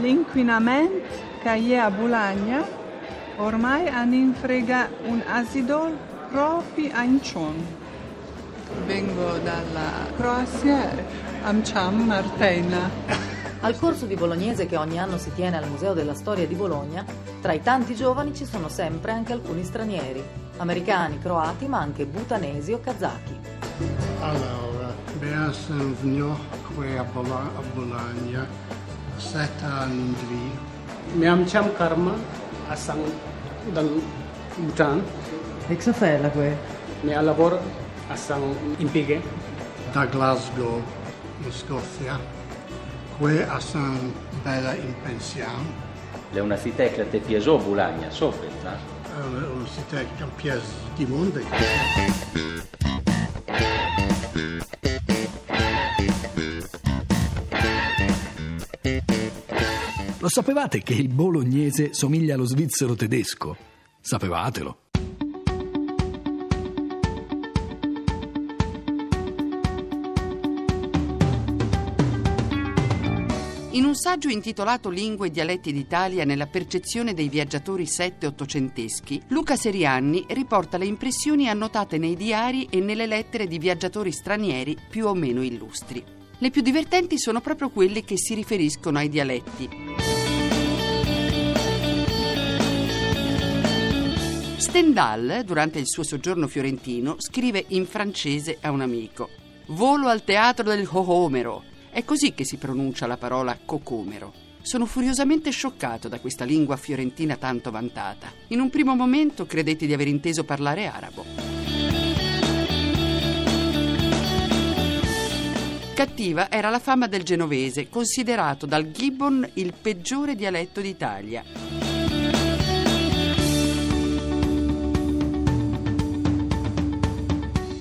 L'inquinamento che è a Bologna ormai hanno infrega un asidol proprio a Incion. Vengo dalla Croazia, Amciam Martena. Al corso di bolognese che ogni anno si tiene al Museo della Storia di Bologna, tra i tanti giovani ci sono sempre anche alcuni stranieri, americani, croati, ma anche butanesi o kazaki. Allora, sam vnjo koja bola a Bologna sette anni Miamcham Karma asang dal Bhutan. E cosa fai la que? Mia lavoro asang impighe. da Glasgow in Scozia. Qui sono bella in pensione. L'università che ti piace Bologna, soffre, L'università che mi piace di mondo. Lo sapevate che il bolognese somiglia allo svizzero tedesco? Sapevatelo. In un saggio intitolato Lingue e dialetti d'Italia nella percezione dei viaggiatori sette-ottocenteschi, Luca Serianni riporta le impressioni annotate nei diari e nelle lettere di viaggiatori stranieri più o meno illustri. Le più divertenti sono proprio quelle che si riferiscono ai dialetti. Stendhal, durante il suo soggiorno fiorentino, scrive in francese a un amico: Volo al teatro del Cocomero. È così che si pronuncia la parola cocomero. Sono furiosamente scioccato da questa lingua fiorentina tanto vantata. In un primo momento credetti di aver inteso parlare arabo. Cattiva era la fama del genovese, considerato dal Gibbon il peggiore dialetto d'Italia.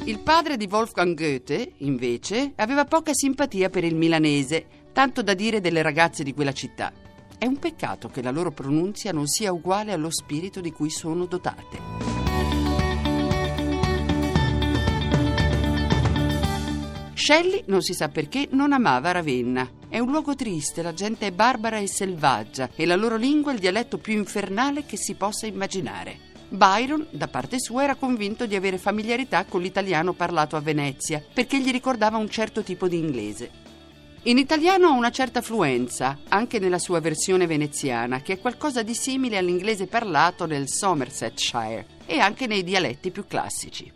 Il padre di Wolfgang Goethe, invece, aveva poca simpatia per il milanese, tanto da dire delle ragazze di quella città. È un peccato che la loro pronunzia non sia uguale allo spirito di cui sono dotate. Shelley, non si sa perché, non amava Ravenna. È un luogo triste, la gente è barbara e selvaggia e la loro lingua è il dialetto più infernale che si possa immaginare. Byron, da parte sua, era convinto di avere familiarità con l'italiano parlato a Venezia, perché gli ricordava un certo tipo di inglese. In italiano ha una certa fluenza, anche nella sua versione veneziana, che è qualcosa di simile all'inglese parlato nel Somersetshire e anche nei dialetti più classici.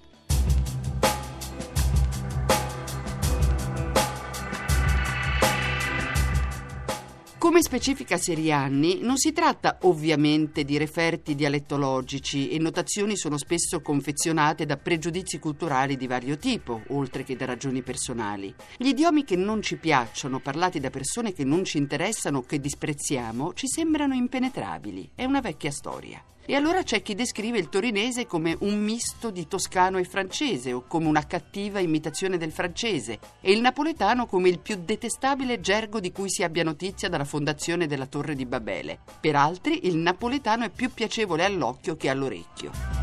Come specifica Serianni, non si tratta ovviamente di referti dialettologici e notazioni sono spesso confezionate da pregiudizi culturali di vario tipo, oltre che da ragioni personali. Gli idiomi che non ci piacciono, parlati da persone che non ci interessano o che disprezziamo, ci sembrano impenetrabili. È una vecchia storia. E allora c'è chi descrive il torinese come un misto di toscano e francese o come una cattiva imitazione del francese e il napoletano come il più detestabile gergo di cui si abbia notizia dalla fondazione della Torre di Babele. Per altri il napoletano è più piacevole all'occhio che all'orecchio.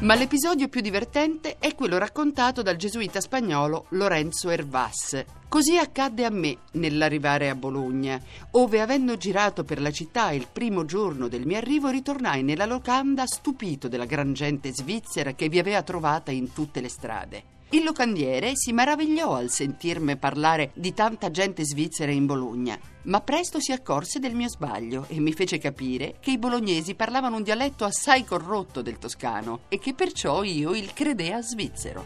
Ma l'episodio più divertente è quello raccontato dal gesuita spagnolo Lorenzo Hervas. Così accadde a me nell'arrivare a Bologna, ove avendo girato per la città il primo giorno del mio arrivo ritornai nella locanda stupito della gran gente svizzera che vi aveva trovata in tutte le strade. Il locandiere si meravigliò al sentirmi parlare di tanta gente svizzera in Bologna, ma presto si accorse del mio sbaglio e mi fece capire che i bolognesi parlavano un dialetto assai corrotto del toscano e che perciò io il credea svizzero.